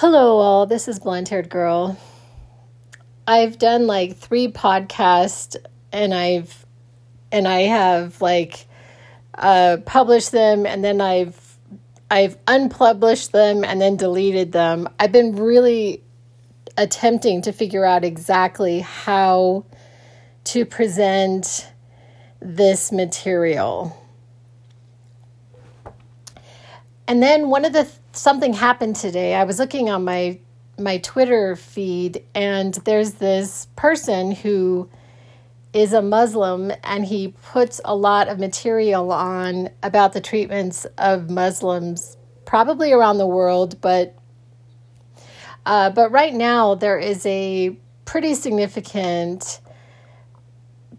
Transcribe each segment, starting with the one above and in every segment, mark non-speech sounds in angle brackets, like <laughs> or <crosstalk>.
Hello, all. This is Blonde Haired Girl. I've done like three podcasts and I've and I have like uh, published them and then I've I've unpublished them and then deleted them. I've been really attempting to figure out exactly how to present this material. And then one of the something happened today. I was looking on my my Twitter feed and there's this person who is a Muslim and he puts a lot of material on about the treatments of Muslims probably around the world but uh, but right now there is a pretty significant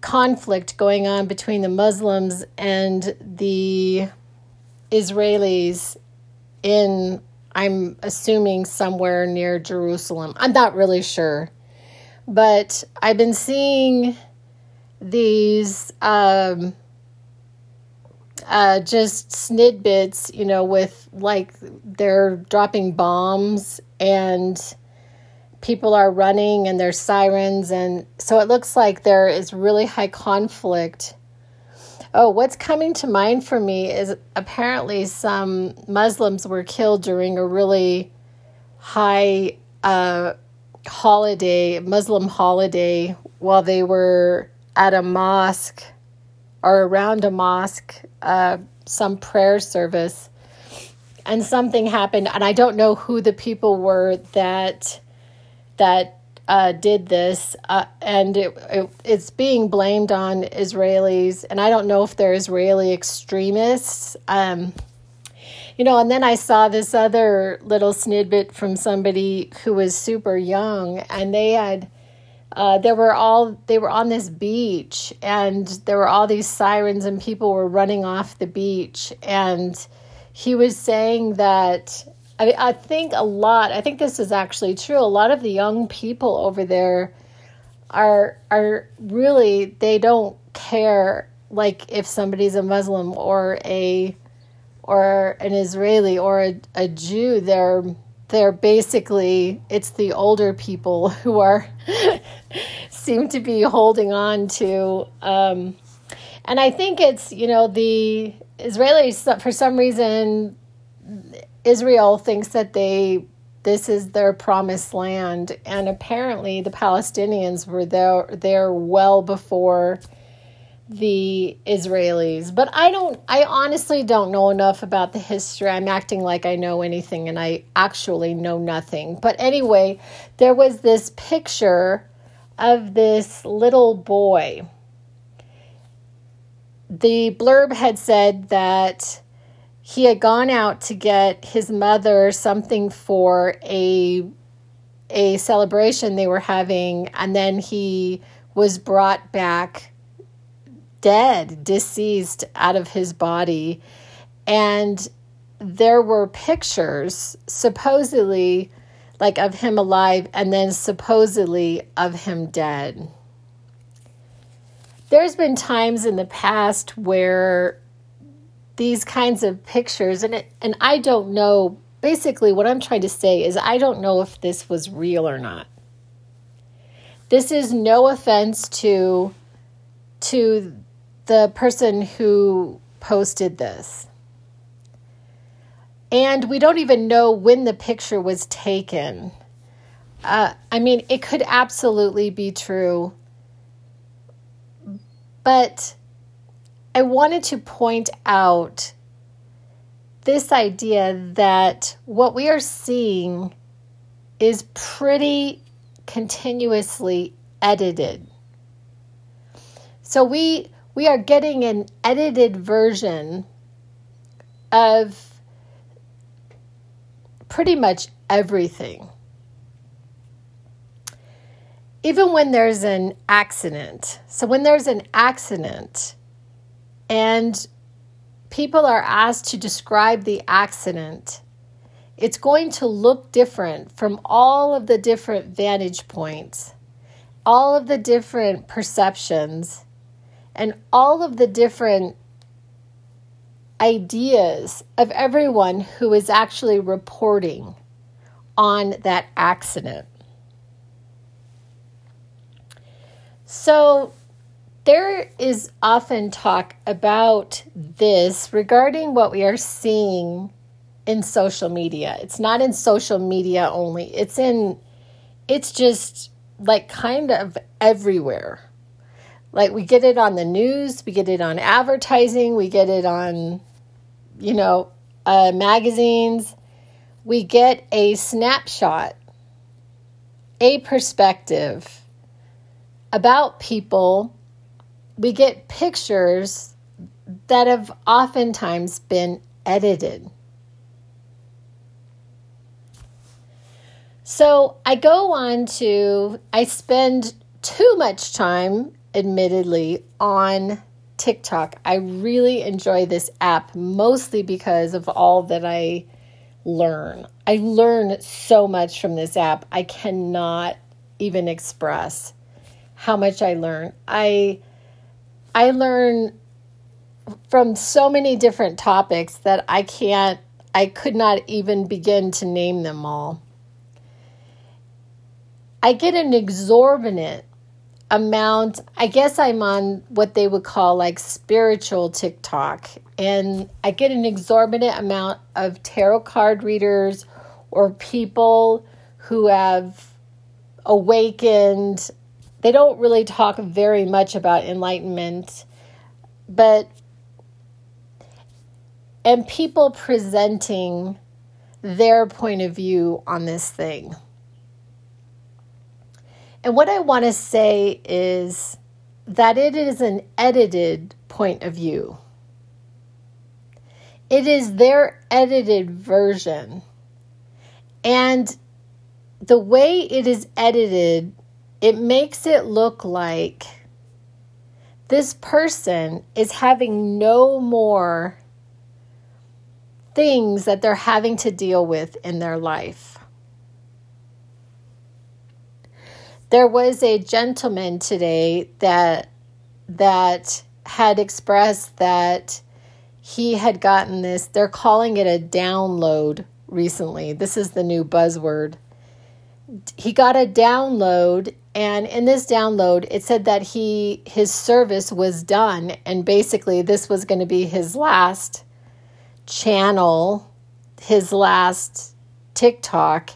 conflict going on between the Muslims and the Israelis in, I'm assuming, somewhere near Jerusalem. I'm not really sure. But I've been seeing these um, uh, just snidbits, you know, with like they're dropping bombs and people are running and there's sirens. And so it looks like there is really high conflict Oh, what's coming to mind for me is apparently some Muslims were killed during a really high uh, holiday, Muslim holiday, while they were at a mosque or around a mosque, uh, some prayer service. And something happened, and I don't know who the people were that that uh, did this, uh, and it, it, it's being blamed on Israelis. And I don't know if they're Israeli extremists. Um, you know, and then I saw this other little snidbit from somebody who was super young, and they had. Uh, there were all they were on this beach and there were all these sirens and people were running off the beach and he was saying that I mean, I think a lot. I think this is actually true. A lot of the young people over there are are really they don't care like if somebody's a Muslim or a or an Israeli or a, a Jew. They're they're basically it's the older people <laughs> who are <laughs> seem to be holding on to um, and I think it's you know the Israelis for some reason Israel thinks that they this is their promised land and apparently the Palestinians were there there well before the Israelis. But I don't I honestly don't know enough about the history. I'm acting like I know anything and I actually know nothing. But anyway, there was this picture of this little boy. The blurb had said that he had gone out to get his mother something for a a celebration they were having and then he was brought back dead deceased out of his body. And there were pictures supposedly like of him alive and then supposedly of him dead. There's been times in the past where these kinds of pictures and it, and I don't know basically what I'm trying to say is I don't know if this was real or not. This is no offense to to the person who posted this. And we don't even know when the picture was taken. Uh, I mean, it could absolutely be true. But I wanted to point out this idea that what we are seeing is pretty continuously edited. So we we are getting an edited version of pretty much everything. Even when there's an accident. So when there's an accident, and people are asked to describe the accident, it's going to look different from all of the different vantage points, all of the different perceptions, and all of the different ideas of everyone who is actually reporting on that accident. So, there is often talk about this regarding what we are seeing in social media. It's not in social media only. It's in it's just like kind of everywhere. Like we get it on the news, we get it on advertising, we get it on you know, uh, magazines. We get a snapshot, a perspective about people we get pictures that have oftentimes been edited. So I go on to, I spend too much time, admittedly, on TikTok. I really enjoy this app mostly because of all that I learn. I learn so much from this app. I cannot even express how much I learn. I I learn from so many different topics that I can't, I could not even begin to name them all. I get an exorbitant amount. I guess I'm on what they would call like spiritual TikTok. And I get an exorbitant amount of tarot card readers or people who have awakened they don't really talk very much about enlightenment, but and people presenting their point of view on this thing. And what I want to say is that it is an edited point of view. It is their edited version. And the way it is edited it makes it look like this person is having no more things that they're having to deal with in their life. There was a gentleman today that that had expressed that he had gotten this they're calling it a download recently. This is the new buzzword. He got a download and in this download it said that he his service was done and basically this was going to be his last channel his last tiktok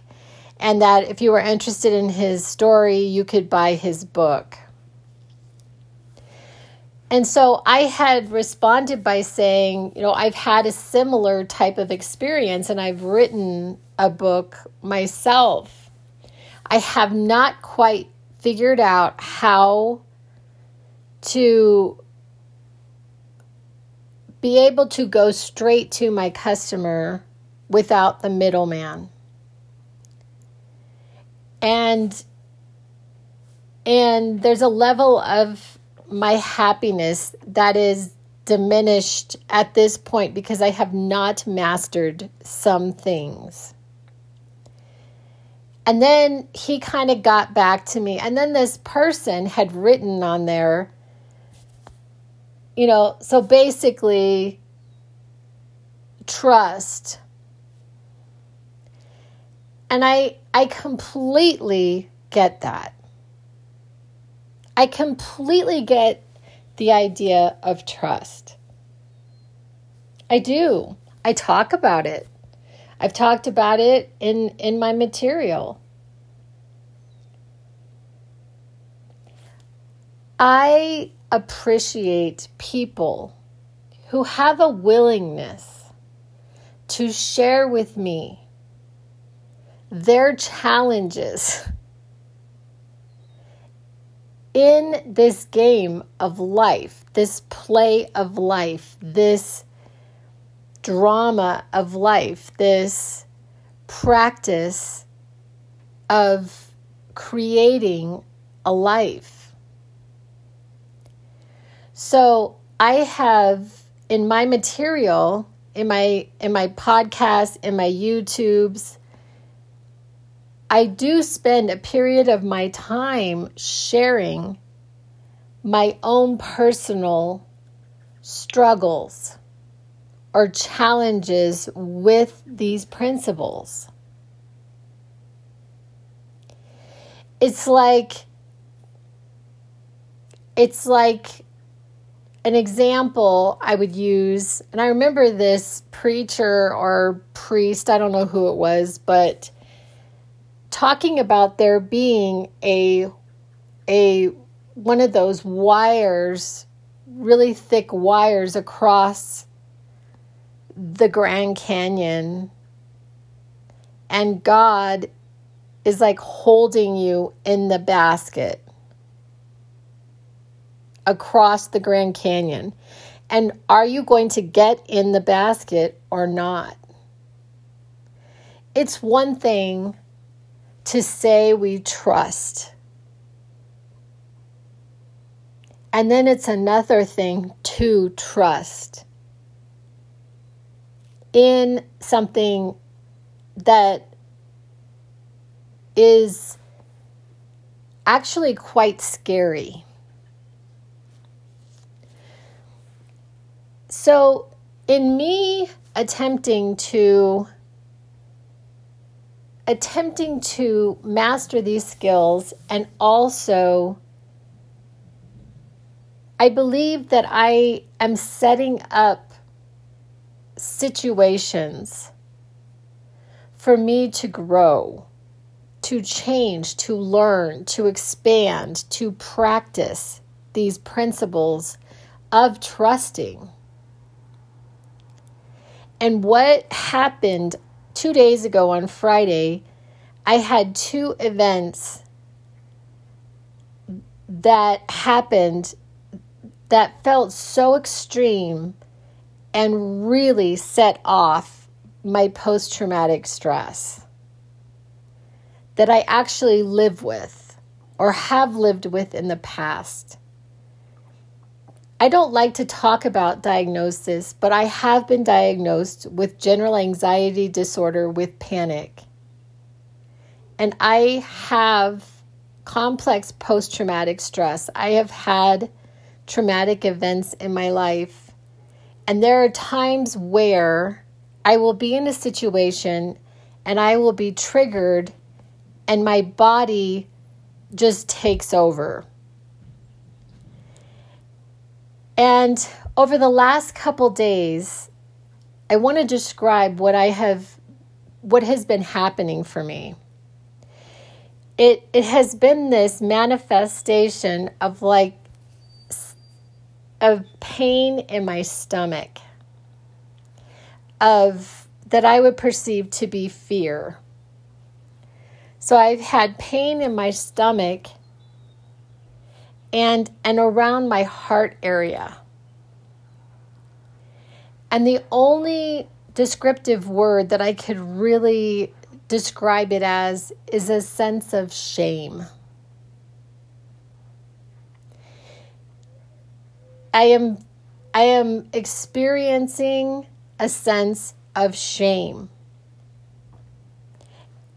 and that if you were interested in his story you could buy his book and so I had responded by saying, you know, I've had a similar type of experience and I've written a book myself. I have not quite figured out how to be able to go straight to my customer without the middleman. And and there's a level of my happiness that is diminished at this point because I have not mastered some things. And then he kind of got back to me. And then this person had written on there, you know, so basically, trust. And I I completely get that. I completely get the idea of trust. I do. I talk about it. I've talked about it in, in my material. I appreciate people who have a willingness to share with me their challenges in this game of life, this play of life, this drama of life, this practice of creating a life. So I have in my material, in my in my podcast, in my YouTubes, I do spend a period of my time sharing my own personal struggles or challenges with these principles. it's like it's like an example I would use, and I remember this preacher or priest, I don't know who it was, but talking about there being a a one of those wires, really thick wires across the Grand Canyon. And God is like holding you in the basket across the Grand Canyon. And are you going to get in the basket or not? It's one thing to say we trust. And then it's another thing to trust in something that is actually quite scary. So, in me attempting to attempting to master these skills and also I believe that I am setting up situations for me to grow, to change, to learn, to expand, to practice these principles of trusting. And what happened two days ago on Friday, I had two events that happened that felt so extreme and really set off my post traumatic stress that I actually live with or have lived with in the past. I don't like to talk about diagnosis, but I have been diagnosed with general anxiety disorder with panic. And I have complex post traumatic stress. I have had traumatic events in my life. And there are times where I will be in a situation and I will be triggered, and my body just takes over. And over the last couple days, I want to describe what I have what has been happening for me. It it has been this manifestation of like of pain in my stomach of that I would perceive to be fear. So I've had pain in my stomach and and around my heart area. And the only descriptive word that I could really describe it as is a sense of shame. I am I am experiencing a sense of shame.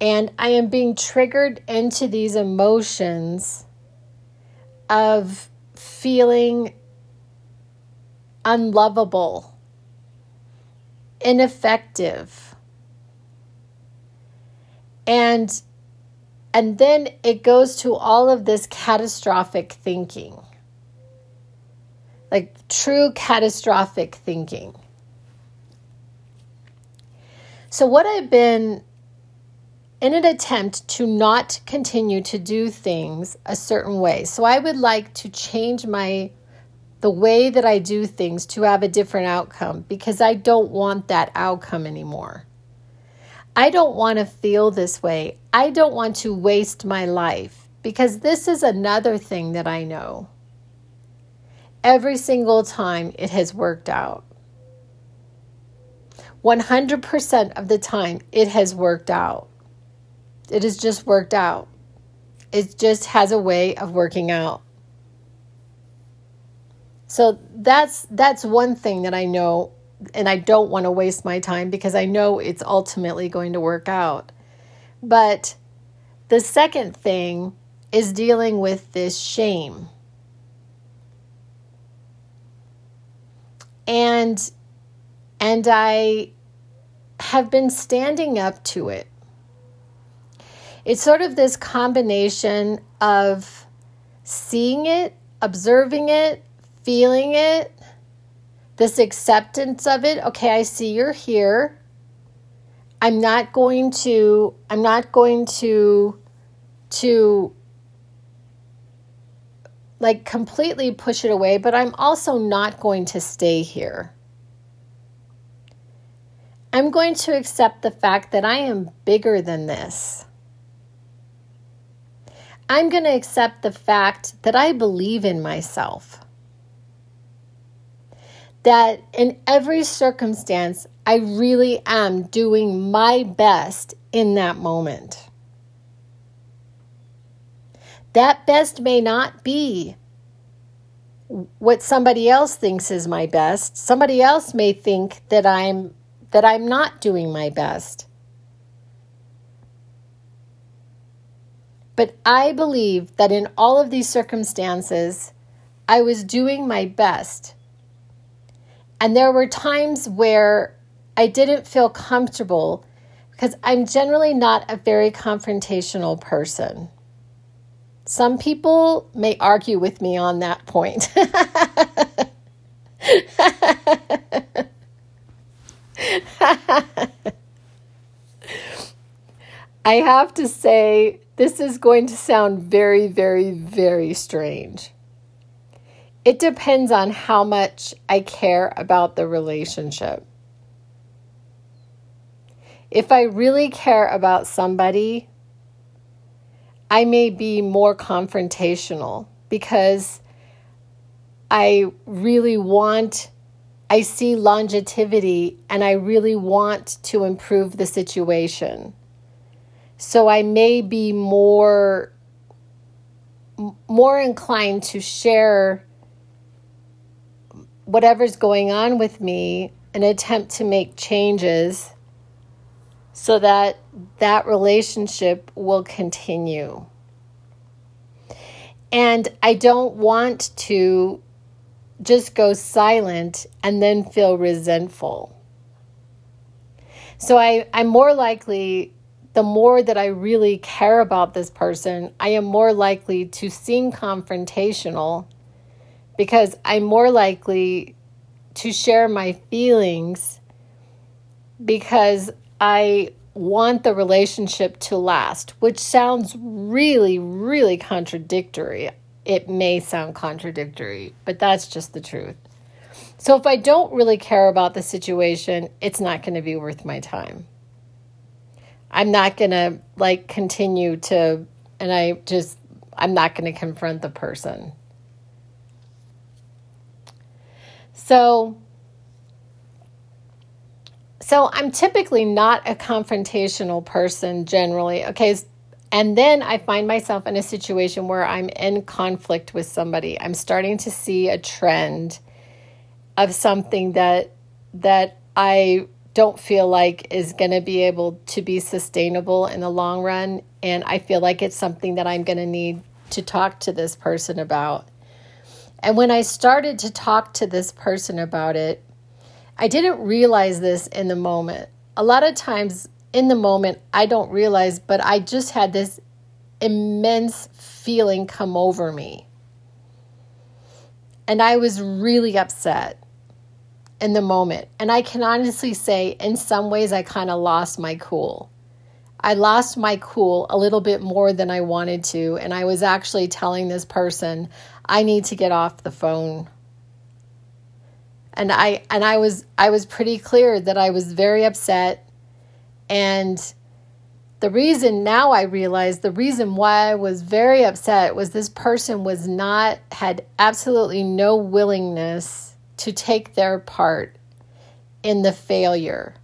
And I am being triggered into these emotions of feeling unlovable, ineffective. And and then it goes to all of this catastrophic thinking. Like true catastrophic thinking. So what I've been in an attempt to not continue to do things a certain way. So I would like to change my the way that I do things to have a different outcome because I don't want that outcome anymore. I don't want to feel this way. I don't want to waste my life because this is another thing that I know. Every single time it has worked out. 100% of the time it has worked out. It has just worked out. It just has a way of working out. So that's that's one thing that I know and I don't want to waste my time because I know it's ultimately going to work out. But the second thing is dealing with this shame. And and I have been standing up to it. It's sort of this combination of seeing it, observing it, feeling it, this acceptance of it. Okay, I see you're here. I'm not going to I'm not going to to like completely push it away, but I'm also not going to stay here. I'm going to accept the fact that I am bigger than this. I'm going to accept the fact that I believe in myself. That in every circumstance, I really am doing my best in that moment. That best may not be what somebody else thinks is my best. Somebody else may think that I'm that I'm not doing my best. But I believe that in all of these circumstances, I was doing my best. And there were times where I didn't feel comfortable because I'm generally not a very confrontational person. Some people may argue with me on that point. <laughs> I have to say, this is going to sound very, very, very strange. It depends on how much I care about the relationship. If I really care about somebody, I may be more confrontational because I really want, I see longevity and I really want to improve the situation. So I may be more more inclined to share whatever's going on with me and attempt to make changes so that that relationship will continue. And I don't want to just go silent and then feel resentful. So I, I'm more likely the more that I really care about this person, I am more likely to seem confrontational because I'm more likely to share my feelings because I want the relationship to last, which sounds really, really contradictory. It may sound contradictory, but that's just the truth. So if I don't really care about the situation, it's not going to be worth my time. I'm not going to like continue to, and I just, I'm not going to confront the person. So, so I'm typically not a confrontational person generally. Okay. And then I find myself in a situation where I'm in conflict with somebody. I'm starting to see a trend of something that that I don't feel like is going to be able to be sustainable in the long run. And I feel like it's something that I'm going to need to talk to this person about. And when I started to talk to this person about it, I didn't realize this in the moment. A lot of times in the moment, I don't realize, but I just had this immense feeling come over me. And I was really upset in the moment. And I can honestly say, in some ways, I kind of lost my cool. I lost my cool a little bit more than I wanted to. And I was actually telling this person, I need to get off the phone. And I and I was I was pretty clear that I was very upset and the reason now I realize the reason why I was very upset was this person was not had absolutely no willingness to take their part in the failure.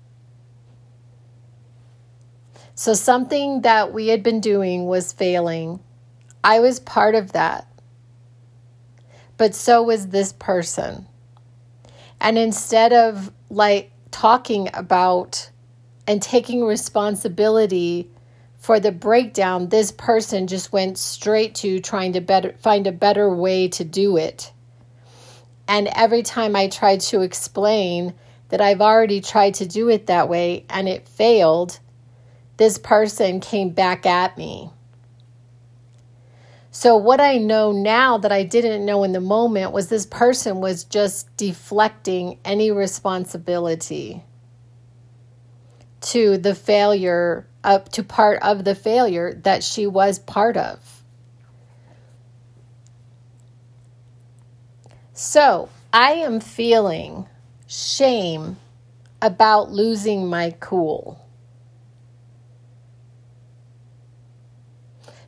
So, something that we had been doing was failing. I was part of that. But so was this person. And instead of like talking about and taking responsibility for the breakdown, this person just went straight to trying to better, find a better way to do it. And every time I tried to explain that I've already tried to do it that way and it failed, this person came back at me. So, what I know now that I didn't know in the moment was this person was just deflecting any responsibility to the failure, up to part of the failure that she was part of. So, I am feeling shame about losing my cool.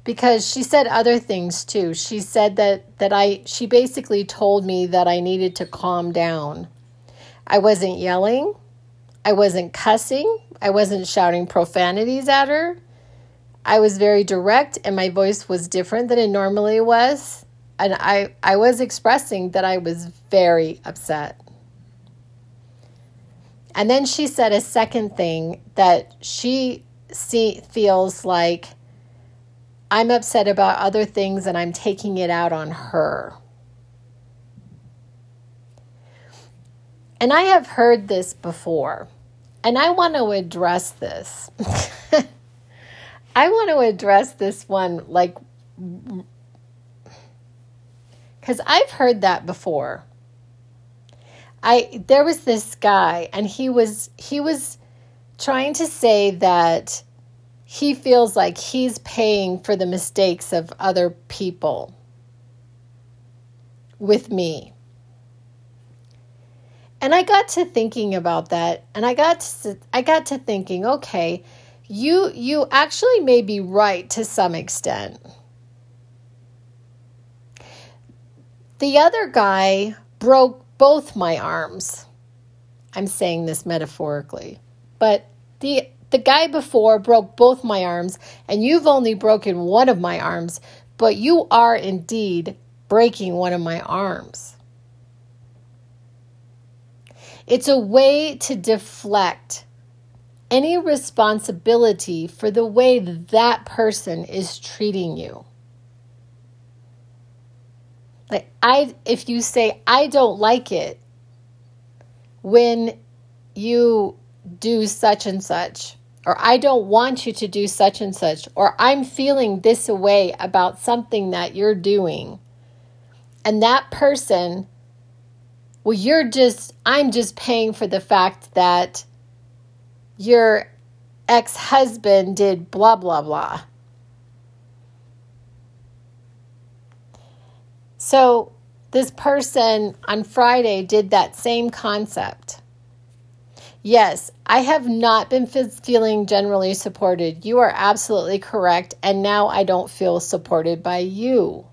Because she said other things too. She said that that I she basically told me that I needed to calm down. I wasn't yelling. I wasn't cussing. I wasn't shouting profanities at her. I was very direct and my voice was different than it normally was. And I, I was expressing that I was very upset. And then she said a second thing that she see, feels like I'm upset about other things and I'm taking it out on her. And I have heard this before, and I want to address this. <laughs> I want to address this one like cuz I've heard that before. I there was this guy and he was he was trying to say that he feels like he's paying for the mistakes of other people with me. And I got to thinking about that and I got to I got to thinking, okay, you you actually may be right to some extent. The other guy broke both my arms. I'm saying this metaphorically. But the the guy before broke both my arms, and you've only broken one of my arms, but you are indeed breaking one of my arms. It's a way to deflect any responsibility for the way that person is treating you. Like I if you say I don't like it when you do such and such or I don't want you to do such and such, or I'm feeling this way about something that you're doing. And that person, well, you're just, I'm just paying for the fact that your ex husband did blah, blah, blah. So this person on Friday did that same concept. Yes, I have not been feeling generally supported. You are absolutely correct. And now I don't feel supported by you.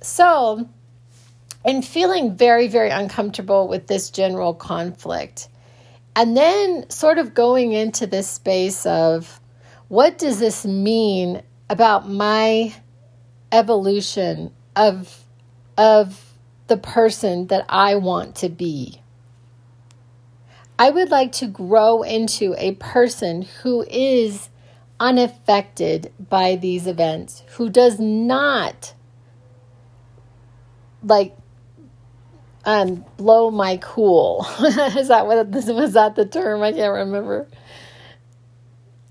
So, in feeling very, very uncomfortable with this general conflict, and then sort of going into this space of what does this mean about my evolution of of the person that I want to be. I would like to grow into a person who is unaffected by these events, who does not like um, blow my cool. <laughs> is that what this was that the term? I can't remember.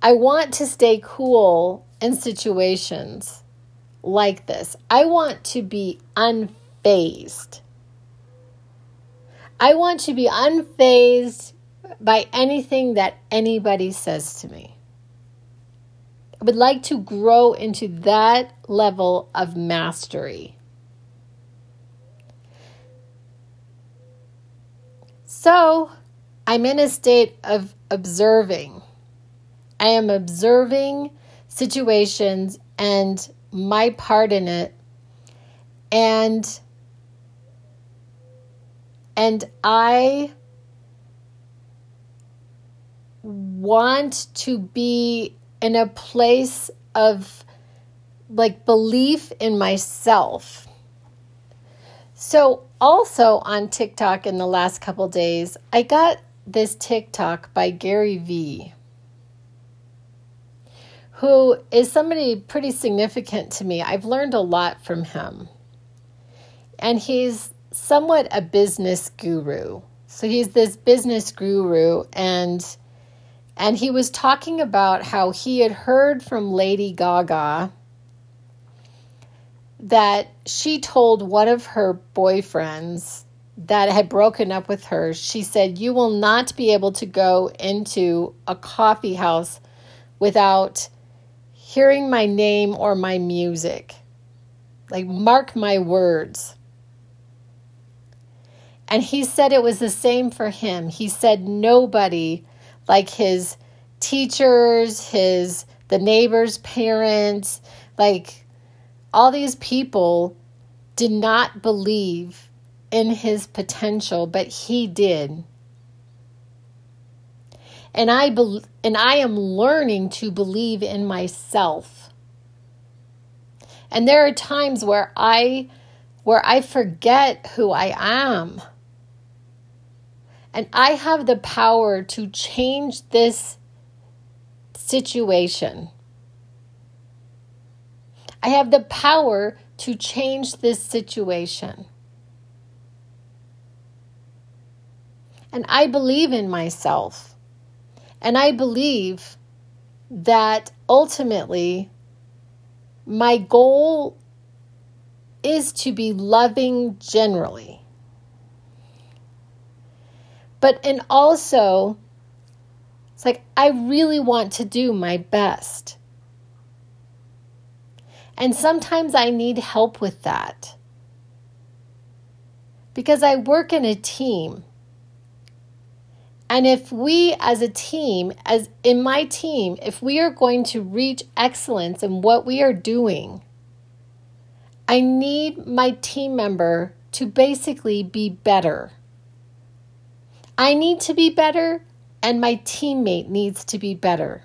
I want to stay cool in situations like this. I want to be unfazed. I want to be unfazed by anything that anybody says to me. I would like to grow into that level of mastery. So, I'm in a state of observing. I am observing situations and my part in it and and I want to be in a place of like belief in myself. So also on TikTok in the last couple days, I got this TikTok by Gary Vee who is somebody pretty significant to me. I've learned a lot from him. And he's somewhat a business guru. So he's this business guru and and he was talking about how he had heard from Lady Gaga that she told one of her boyfriends that had broken up with her, she said, You will not be able to go into a coffee house without hearing my name or my music. Like, mark my words. And he said it was the same for him. He said nobody, like his teachers, his the neighbors' parents, like all these people did not believe in his potential, but he did. And I be- and I am learning to believe in myself. And there are times where I where I forget who I am. And I have the power to change this situation. I have the power to change this situation. And I believe in myself. And I believe that ultimately my goal is to be loving generally. But, and also, it's like I really want to do my best. And sometimes I need help with that. Because I work in a team. And if we as a team, as in my team, if we are going to reach excellence in what we are doing, I need my team member to basically be better. I need to be better, and my teammate needs to be better.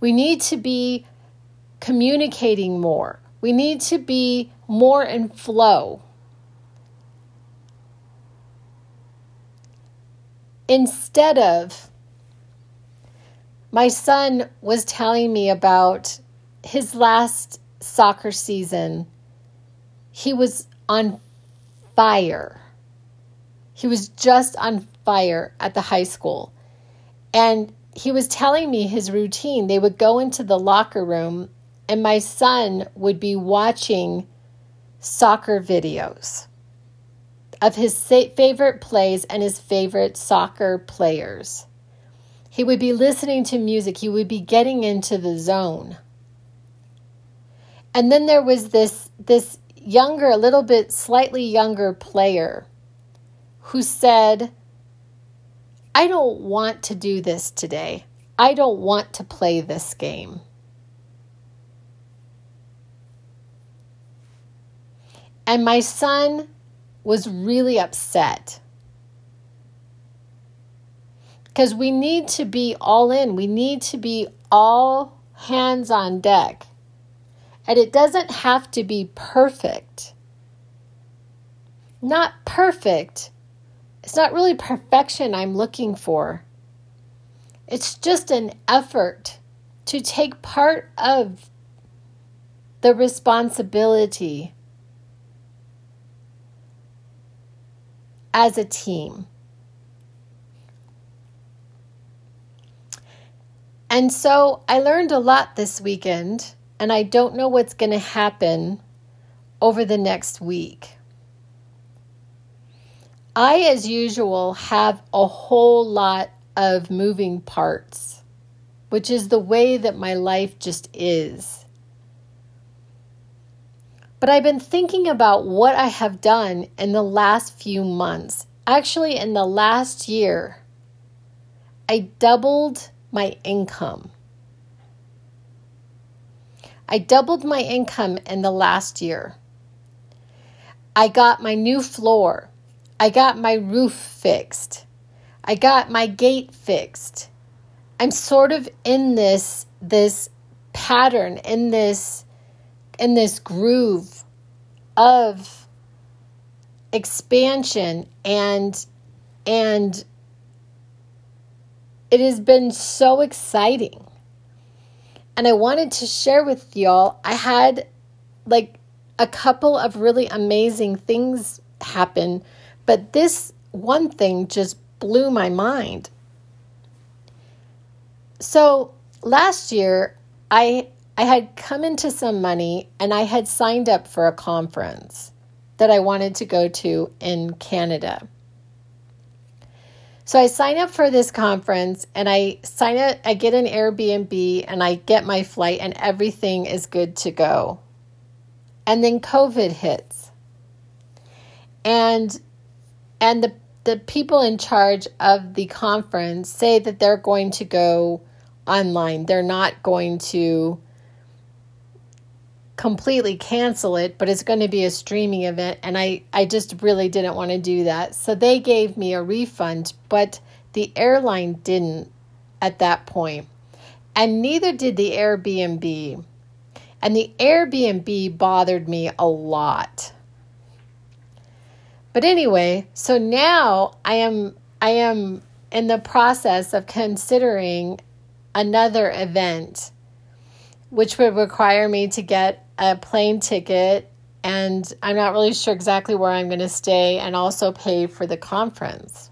We need to be communicating more. We need to be more in flow. Instead of, my son was telling me about his last soccer season. He was on fire. He was just on fire at the high school. And he was telling me his routine. They would go into the locker room and my son would be watching soccer videos of his favorite plays and his favorite soccer players. He would be listening to music, he would be getting into the zone. And then there was this this younger, a little bit slightly younger player who said, I don't want to do this today. I don't want to play this game. And my son was really upset. Because we need to be all in, we need to be all hands on deck. And it doesn't have to be perfect. Not perfect. It's not really perfection I'm looking for. It's just an effort to take part of the responsibility as a team. And so I learned a lot this weekend, and I don't know what's going to happen over the next week. I, as usual, have a whole lot of moving parts, which is the way that my life just is. But I've been thinking about what I have done in the last few months. Actually, in the last year, I doubled my income. I doubled my income in the last year. I got my new floor. I got my roof fixed. I got my gate fixed. I'm sort of in this this pattern in this in this groove of expansion and and it has been so exciting. And I wanted to share with y'all I had like a couple of really amazing things happen, but this one thing just blew my mind. So last year, I I had come into some money and I had signed up for a conference that I wanted to go to in Canada. So I sign up for this conference and I sign it, I get an Airbnb and I get my flight and everything is good to go. And then COVID hits. And and the the people in charge of the conference say that they're going to go online. They're not going to completely cancel it, but it's going to be a streaming event. And I, I just really didn't want to do that. So they gave me a refund, but the airline didn't at that point. And neither did the Airbnb. And the Airbnb bothered me a lot. But anyway, so now I am I am in the process of considering another event which would require me to get a plane ticket and I'm not really sure exactly where I'm going to stay and also pay for the conference.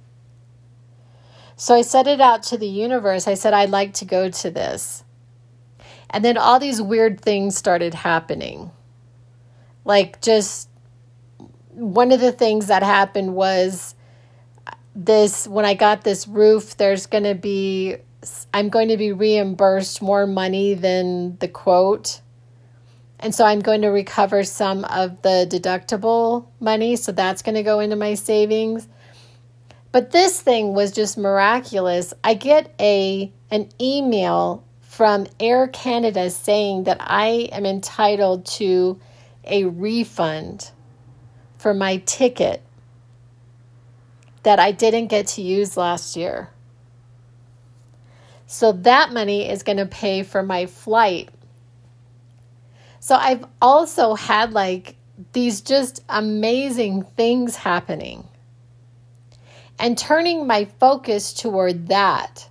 So I set it out to the universe. I said, I'd like to go to this. And then all these weird things started happening. Like, just one of the things that happened was uh, this when I got this roof, there's going to be I'm going to be reimbursed more money than the quote. And so I'm going to recover some of the deductible money. So that's going to go into my savings. But this thing was just miraculous. I get a an email from Air Canada saying that I am entitled to a refund for my ticket that I didn't get to use last year. So that money is going to pay for my flight. So I've also had like these just amazing things happening. And turning my focus toward that.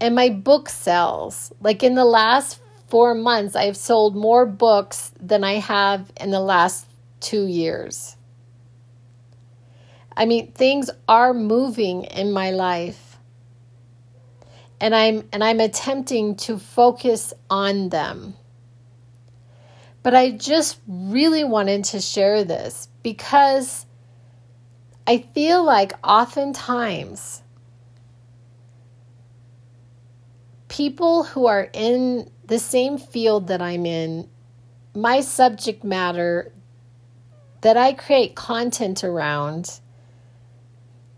And my book sales. Like in the last four months, I've sold more books than I have in the last two years. I mean, things are moving in my life and I'm and I'm attempting to focus on them. But I just really wanted to share this because I feel like oftentimes people who are in the same field that I'm in, my subject matter that I create content around,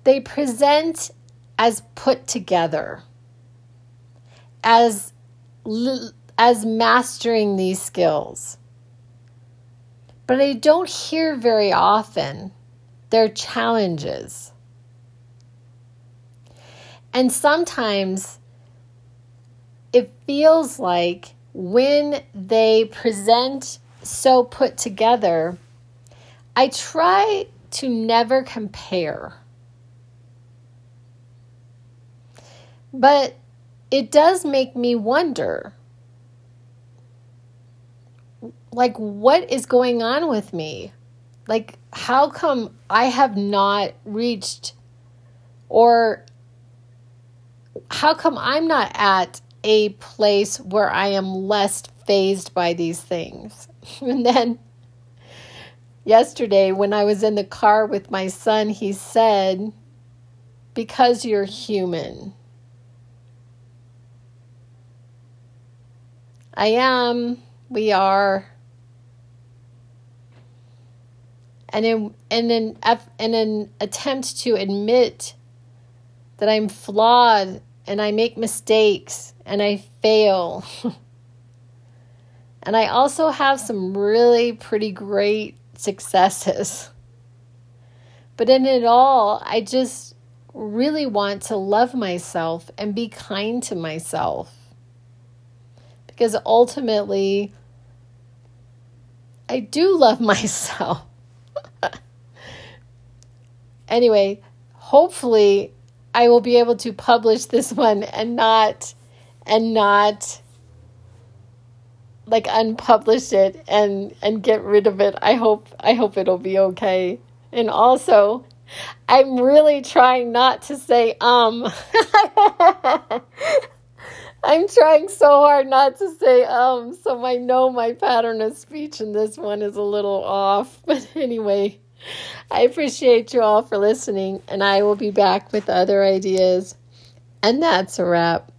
they present as put together as as mastering these skills. But I don't hear very often their challenges. And sometimes it feels like when they present so put together, I try to never compare. But it does make me wonder like what is going on with me? Like how come i have not reached or how come i'm not at a place where i am less fazed by these things? <laughs> And then yesterday when i was in the car with my son he said because you're human. I am, we are. And in, in, an, attempt to admit that I'm flawed and I make mistakes and I fail. <laughs> and I also have some really pretty great successes. But in it all, I just really want to love myself and be kind to myself because ultimately I do love <laughs> myself. Anyway, hopefully I will be able to publish this one and not and not like unpublish it and and get rid of it. I hope I hope it'll be okay. And also, I'm really trying not to say um. <laughs> I'm trying so hard not to say um, so I know my pattern of speech in this one is a little off. <laughs> But anyway, I appreciate you all for listening, and I will be back with other ideas. And that's a wrap.